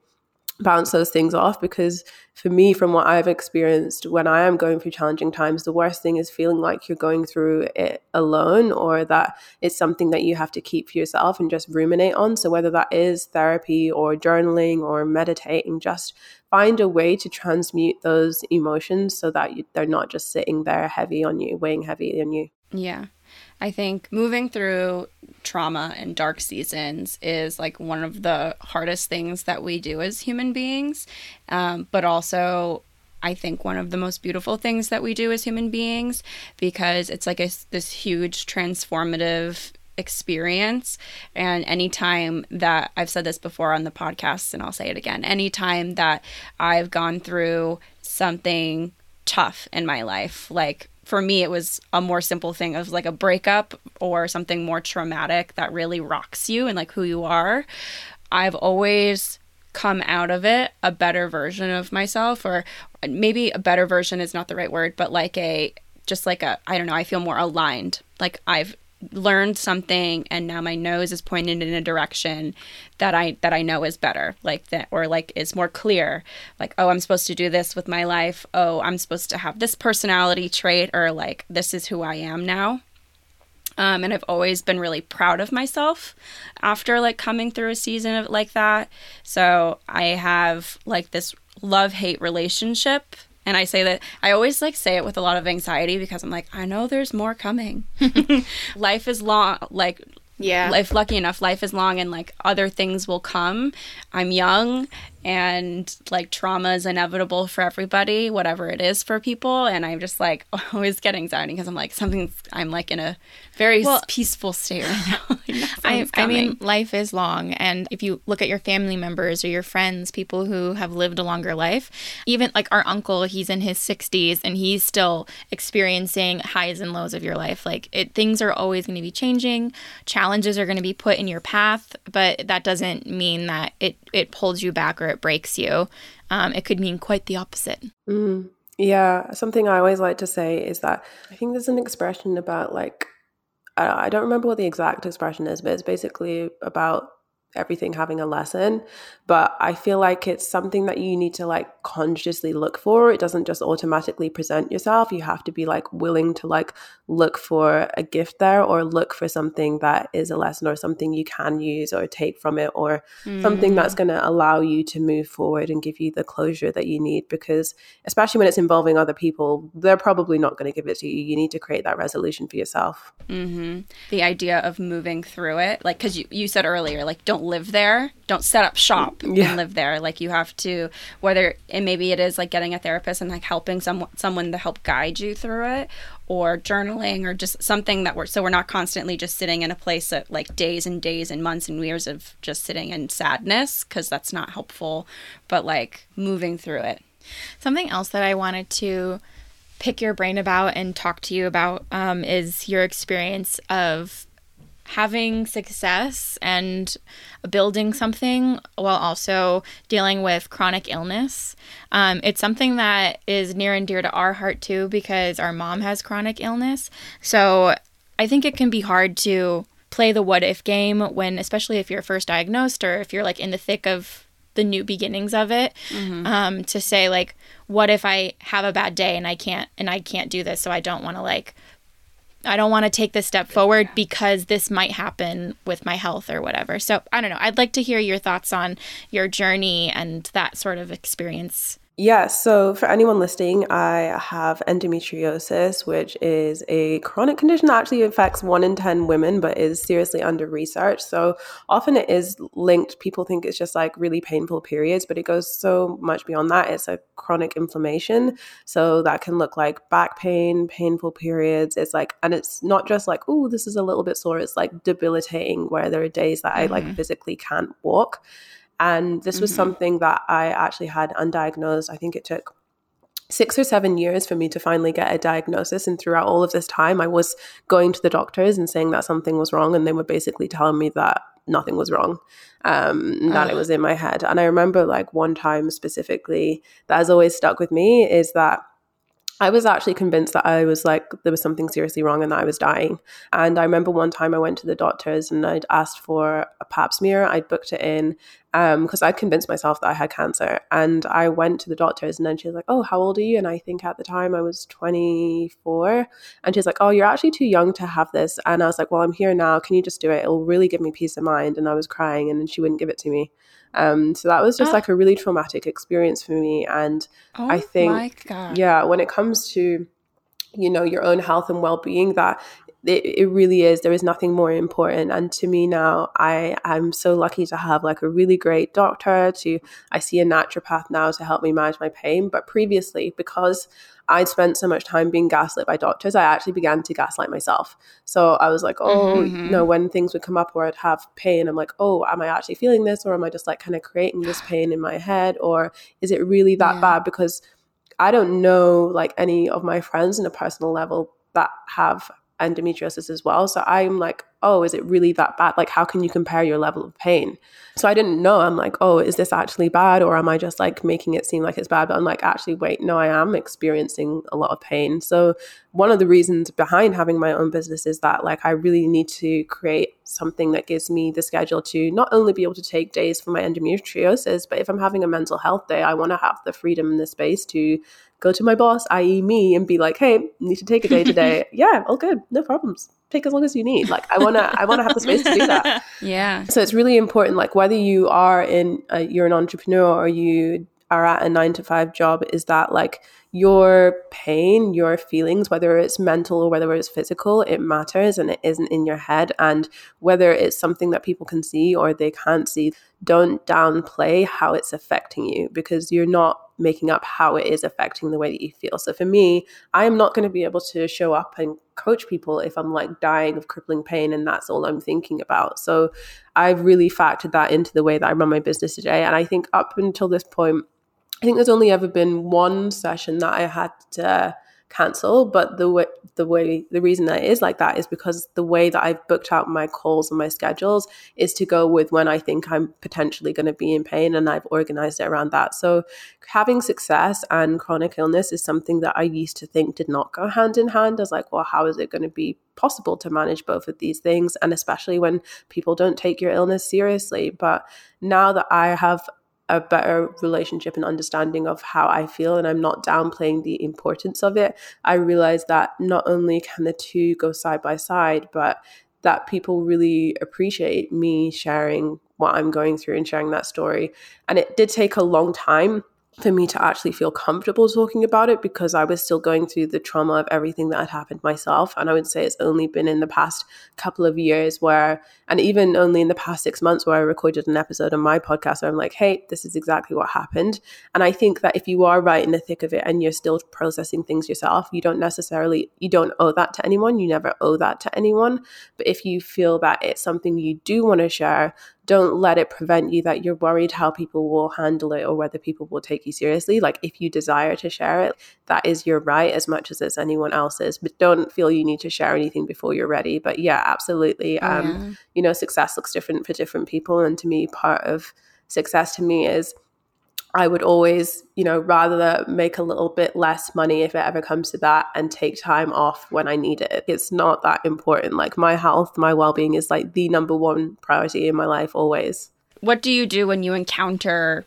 C: bounce those things off because for me from what i've experienced when i am going through challenging times the worst thing is feeling like you're going through it alone or that it's something that you have to keep for yourself and just ruminate on. So whether that is therapy or journaling or meditating just find a way to transmute those emotions so that you, they're not just sitting there heavy on you weighing heavy on you.
A: Yeah I think moving through trauma and dark seasons is like one of the hardest things that we do as human beings, um, but also I think one of the most beautiful things that we do as human beings because it's like a, this huge transformative experience. And anytime that I've said this before on the podcast, and I'll say it again, anytime that I've gone through something tough in my life, like for me, it was a more simple thing of like a breakup or something more traumatic that really rocks you and like who you are. I've always come out of it a better version of myself, or maybe a better version is not the right word, but like a just like a, I don't know, I feel more aligned. Like I've learned something and now my nose is pointed in a direction that I that I know is better like that or like is more clear. Like oh I'm supposed to do this with my life. Oh I'm supposed to have this personality trait or like this is who I am now. Um, and I've always been really proud of myself after like coming through a season of like that. So I have like this love hate relationship and I say that I always like say it with a lot of anxiety because I'm like, I know there's more coming. life is long, like yeah. If lucky enough, life is long and like other things will come. I'm young and like trauma is inevitable for everybody, whatever it is for people. And I'm just like always get anxiety because I'm like something. I'm like in a very well, peaceful state right now.
B: I, I, mean, life is long, and if you look at your family members or your friends, people who have lived a longer life, even like our uncle, he's in his 60s and he's still experiencing highs and lows of your life. Like it, things are always going to be changing. Challenges are going to be put in your path, but that doesn't mean that it it pulls you back or it breaks you. Um, it could mean quite the opposite.
C: Mm. Yeah, something I always like to say is that I think there's an expression about like I don't remember what the exact expression is, but it's basically about everything having a lesson but i feel like it's something that you need to like consciously look for it doesn't just automatically present yourself you have to be like willing to like look for a gift there or look for something that is a lesson or something you can use or take from it or mm. something that's mm. going to allow you to move forward and give you the closure that you need because especially when it's involving other people they're probably not going to give it to you you need to create that resolution for yourself
A: mm-hmm. the idea of moving through it like because you, you said earlier like don't live there. Don't set up shop
C: Yeah.
A: and live there. Like you have to, whether and maybe it is like getting a therapist and like helping someone someone to help guide you through it, or journaling, or just something that we're so we're not constantly just sitting in a place that like days and days and months and years of just sitting in sadness because that's not helpful. But like moving through it.
B: Something else that I wanted to pick your brain about and talk to you about um, is your experience of having success and building something while also dealing with chronic illness. Um, it's something that is near and dear to our heart too because our mom has chronic illness. So I think it can be hard to play the what if game when, especially if you're first diagnosed or if you're like in the thick of the new beginnings of it um, to say like what if i have a bad day and i can't and i can't do this so i don't want to like i don't want to take this step forward because this might happen with my health or whatever. So i don't know. I'd like to hear your thoughts on your journey and that sort of experience
C: Yeah, so for anyone listening, I have endometriosis, which is a chronic condition that actually affects one in 10 women, but is seriously under research. So often it is linked, people think it's just like really painful periods, but it goes so much beyond that. It's a chronic inflammation. So that can look like back pain, painful periods. It's like, and it's not just like, oh, this is a little bit sore. It's like debilitating, where there are days that I like mm-hmm. physically can't walk. And this was
A: Mhm.
C: something that I actually had undiagnosed. I think it took six or seven years for me to finally get a diagnosis. And throughout all of this time, I was going to the doctors and saying that something was wrong. And they were basically telling me that nothing was wrong, um, that it was in my head. And I remember like one time specifically that has always stuck with me is that I was actually convinced that I was like, there was something seriously wrong and that I was dying. And I remember one time I went to the doctors and I'd asked for a pap smear. I'd booked it in um, because I'd convinced myself that I had cancer. And I went to the doctors and then she was like, Oh, how old are you? And I think at the time I was 24. And she's like, Oh, you're actually too young to have this. And I was like, Well, I'm here now. Can you just do it? It'll really give me peace of mind. And I was crying and then she wouldn't give it to me. Um, so that was just
A: Ah.
C: like a really traumatic experience for me. And
A: Oh
C: I think- yeah when it comes to you know your own health and well-being that it, it really is. There is nothing more important. And to me now i i'm so lucky to have like a really great doctor to i see a naturopath now to help me manage my pain. But previously because i'd spent so much time being gaslit by doctors i actually began to gaslight myself. So i was like oh
A: Mhm.
C: you know when things would come up where i'd have pain i'm like oh am i actually feeling this? Or am i just like kind of creating this pain in my head? Or is it really that
A: Yeah.
C: bad? Because I don't know like any of my friends in a personal level that have endometriosis as well. So I'm like, oh, is it really that bad? Like, how can you compare your level of pain? So I didn't know. I'm like, oh, is this actually bad? Or am I just like making it seem like it's bad? But I'm like, actually, wait, no, I am experiencing a lot of pain. So one of the reasons behind having my own business is that like I really need to create something that gives me the schedule to not only be able to take days for my endometriosis, but if I'm having a mental health day, I want to have the freedom and the space to go to my boss, i.e., me, and be like, "Hey, need to take a day today." yeah, all good, no problems. Take as long as you need. Like, I wanna, I wanna have the space to do that.
A: Yeah.
C: So it's really important, like whether you are in, uh, you're an entrepreneur or you are at a nine to five job, is that like your pain, your feelings, whether it's mental or whether it's physical, it matters and it isn't in your head. And whether it's something that people can see or they can't see, don't downplay how it's affecting you because you're not making up how it is affecting the way that you feel. So for me, I am not going to be able to show up and coach people if I'm like dying of crippling pain and that's all I'm thinking about. So I've really factored that into the way that I run my business today. And I think up until this point, I think there's only ever been one session that I had to cancel, but the way the way the reason that it is like that is because the way that I've booked out my calls and my schedules is to go with when I think I'm potentially going to be in pain and I've organized it around that. So having success and chronic illness is something that I used to think did not go hand in hand. I was like, well, how is it going to be possible to manage both of these things? And especially when people don't take your illness seriously. But now that I have a better relationship and understanding of how I feel, and I'm not downplaying the importance of it. I realize that not only can the two go side by side, but that people really appreciate me sharing what I'm going through and sharing that story. And it did take a long time for me to actually feel comfortable talking about it because I was still going through the trauma of everything that had happened myself. And I would say it's only been in the past couple of years where, and even only in the past six months, where I recorded an episode on my podcast where I'm like, hey, this is exactly what happened. And I think that if you are right in the thick of it and you're still processing things yourself, you don't necessarily, you don't owe that to anyone. You never owe that to anyone. But if you feel that it's something you do want to share, don't let it prevent you that you're worried how people will handle it or whether people will take you seriously. Like if you desire to share it, that is your right as much as it's anyone else's. But don't feel you need to share anything before you're ready. But yeah, absolutely. Um, yeah. you know, success looks different for different people. And to me, part of success to me is I would always, you know, rather make a little bit less money if it ever comes to that and take time off when I need it. It's not that important. Like my health, my well being is like the number one priority in my life always.
A: What do you do when you encounter,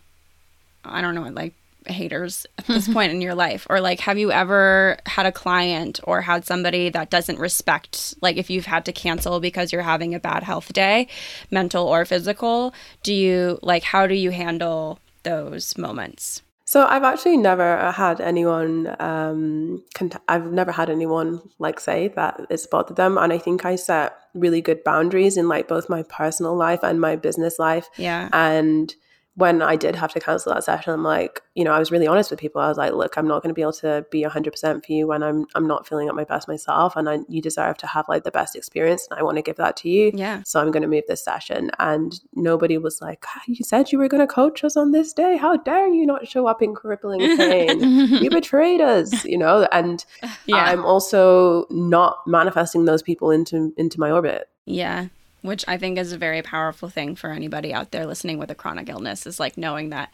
A: I don't know, like haters at this mm-hmm. point in your life? Or like, have you ever had a client or had somebody that doesn't respect, like if you've had to cancel because you're having a bad health day, mental or physical? Do you, like, how do you handle those moments?
C: So I've actually never had anyone. Um, cont- I've never had anyone like say that it's bothered them, and I think I set really good boundaries in like both my personal life and my business life.
A: Yeah,
C: and when I did have to cancel that session, I'm like, you know, I was really honest with people. I was like, look, I'm not going to be able to be 100% for you when I'm I'm not feeling at my best myself, and I, you deserve to have like the best experience, and I want to give that to you.
A: Yeah.
C: So I'm going to move this session, and nobody was like, you said you were going to coach us on this day. How dare you not show up in crippling pain? you betrayed us, you know. And yeah. I'm also not manifesting those people into into my orbit.
A: Yeah which I think is a very powerful thing for anybody out there listening with a chronic illness is like knowing that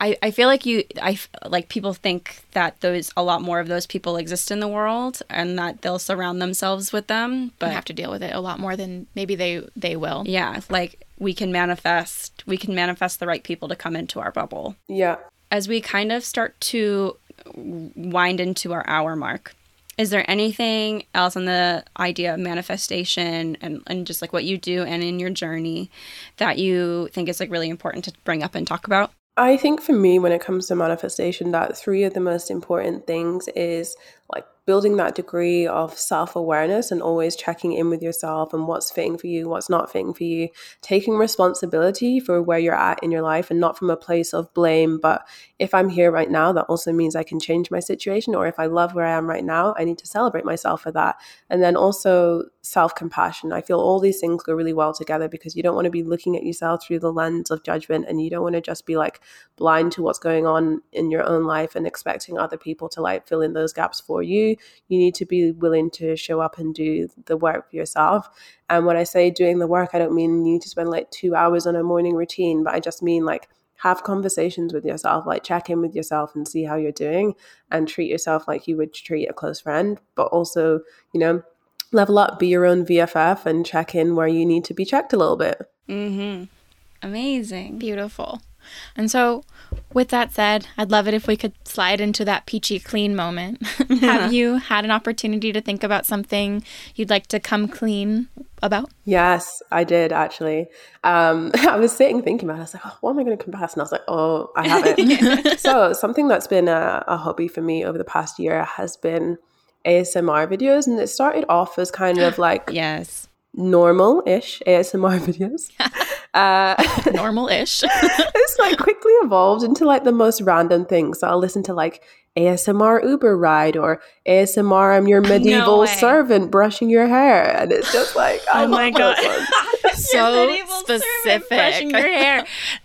A: I, I feel like you I like people think that those a lot more of those people exist in the world and that they'll surround themselves with them
B: but have to deal with it a lot more than maybe they they will.
A: Yeah, like we can manifest we can manifest the right people to come into our bubble.
C: Yeah.
A: As we kind of start to wind into our hour mark, is there anything else on the idea of manifestation and, and just like what you do and in your journey that you think is like really important to bring up and talk about?
C: I think for me, when it comes to manifestation, that three of the most important things is like building that degree of self awareness and always checking in with yourself and what's fitting for you, what's not fitting for you, taking responsibility for where you're at in your life and not from a place of blame. But if I'm here right now, that also means I can change my situation. Or if I love where I am right now, I need to celebrate myself for that. And then also self compassion. I feel all these things go really well together because you don't want to be looking at yourself through the lens of judgment and you don't want to just be like blind to what's going on in your own life and expecting other people to like fill in those gaps for you you. need to be willing to show up and do the work for yourself. And when I say doing the work, I don't mean you need to spend like two hours on a morning routine, but I just mean like have conversations with yourself, like check in with yourself and see how you're doing and treat yourself like you would treat a close friend, but also, you know, level up, be your own BFF and check in where you need to be checked a little bit.
A: Mm-hmm. Amazing.
B: Beautiful. And so, with that said, I'd love it if we could slide into that peachy clean moment. Have you had an opportunity to think about something you'd like to come clean about?
C: Yes, I did actually. Um, I was sitting thinking about it. I was like, oh, what am I going to confess? And I was like, oh, I haven't. so, something that's been a, a hobby for me over the past year has been ASMR videos. And it started off as kind of like.
A: yes
C: normal-ish ASMR videos.
B: Uh, Normal-ish.
C: it's like quickly evolved into like the most random things. So I'll listen to like ASMR Uber ride or ASMR I'm your medieval no servant brushing your hair, and it's just like oh my god,
B: so specific brushing
A: your hair.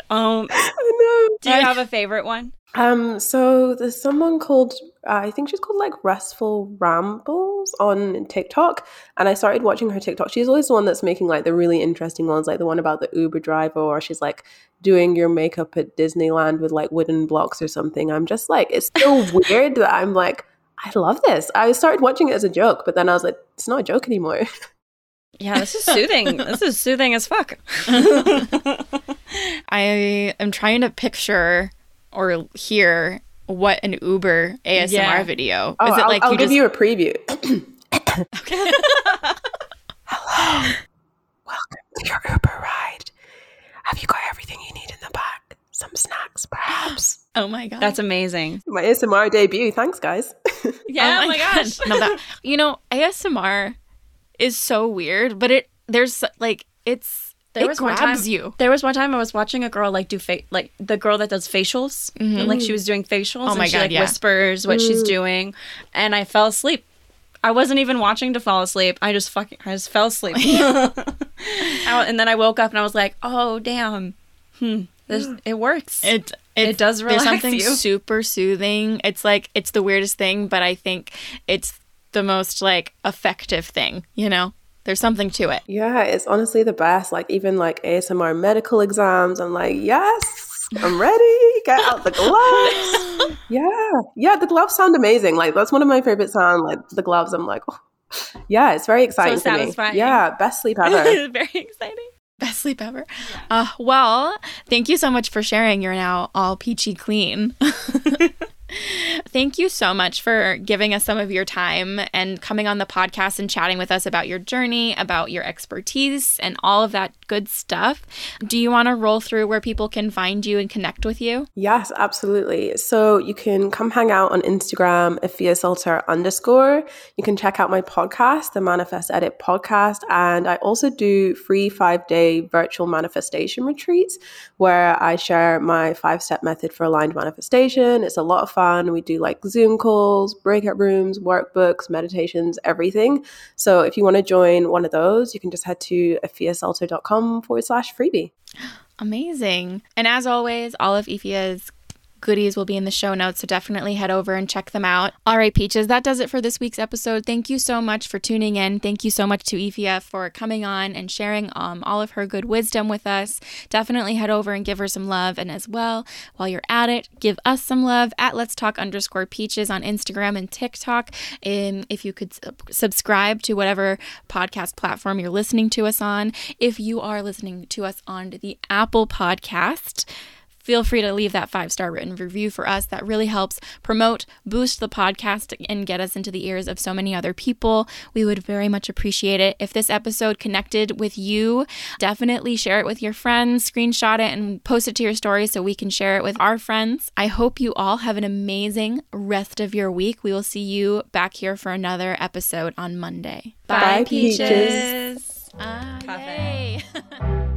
A: Um, I know. Do you have a favorite one?
C: Um, so there's someone called uh, I think she's called like Restful Rambles on TikTok, and I started watching her TikTok. She's always the one that's making like the really interesting ones, like the one about the Uber driver, or she's like doing your makeup at Disneyland with like wooden blocks or something. I'm just like, it's so weird that I'm like, I love this. I started watching it as a joke, but then I was like, it's not a joke anymore.
A: Yeah, this is soothing. this is soothing as fuck.
B: I am trying to picture or hear what an Uber ASMR yeah. Oh, video.
C: Oh, is it like I'll, I'll you give just... you a preview. Hello. Welcome to your Uber ride. Have you got everything you need in the back? some snacks, perhaps.
B: Oh my god,
A: That's amazing.
C: my ASMR debut. Thanks, guys.
A: Yeah,
B: oh, oh my, gosh. no, that, you know, ASMR is so weird, but it there's like it's
A: There
B: it
A: was one
B: grabs
A: time-
B: you.
A: There was one time I was watching a girl like do fa- like the girl that does facials, like she was doing facials.
B: Oh
A: and
B: my
A: she,
B: God,
A: like
B: yeah.
A: whispers what she's doing, and I fell asleep. I wasn't even watching to fall asleep. I just fucking I just fell asleep. I- and then I woke up and I was like, oh damn, hmm, this, it works.
B: It
A: It does relax There's
B: something
A: you.
B: super soothing. It's like it's the weirdest thing, but I think it's the most like effective thing. You know, there's something to it.
C: yeah, it's honestly the best. Like even like ASMR medical exams, I'm like, yes, I'm ready. Get out the gloves. yeah, yeah, the gloves sound amazing. Like that's one of my favorite sound. Like the gloves, I'm like, oh. yeah, it's very exciting for me.
A: satisfying.
C: Yeah, best sleep ever.
A: Very exciting.
B: Best sleep ever. Uh, well, thank you so much for sharing. You're now all peachy clean. Thank you so much for giving us some of your time and coming on the podcast and chatting with us about your journey, about your expertise, and all of that good stuff. Do you want to roll through where people can find you and connect with you?
C: Yes, absolutely. So you can come hang out on Instagram, Afia Salter underscore. You can check out my podcast, the Manifest Edit podcast. And I also do free five day virtual manifestation retreats where I share my five step method for aligned manifestation. It's a lot of fun. We do like Zoom calls, breakout rooms, workbooks, meditations, everything. So if you want to join one of those, you can just head to afiasalter.com forward slash freebie.
B: Amazing. And as always, all of Afia's goodies will be in the show notes, so definitely head over and check them out. All right, Peaches, that does it for this week's episode. Thank you so much for tuning in. Thank you so much to Afia for coming on and sharing um, all of her good wisdom with us. Definitely head over and give her some love. And as well, while you're at it, give us some love at Let's Talk underscore Peaches on Instagram and TikTok. And if you could subscribe to whatever podcast platform you're listening to us on, if you are listening to us on the Apple Podcast, feel free to leave that five star written review for us. That really helps promote, boost the podcast, and get us into the ears of so many other people. We would very much appreciate it. If this episode connected with you, definitely share it with your friends, screenshot it, and post it to your story so we can share it with our friends. I hope you all have an amazing rest of your week. We will see you back here for another episode on Monday.
C: Bye, Peaches.
B: Ah,
A: Cafe.
B: yay.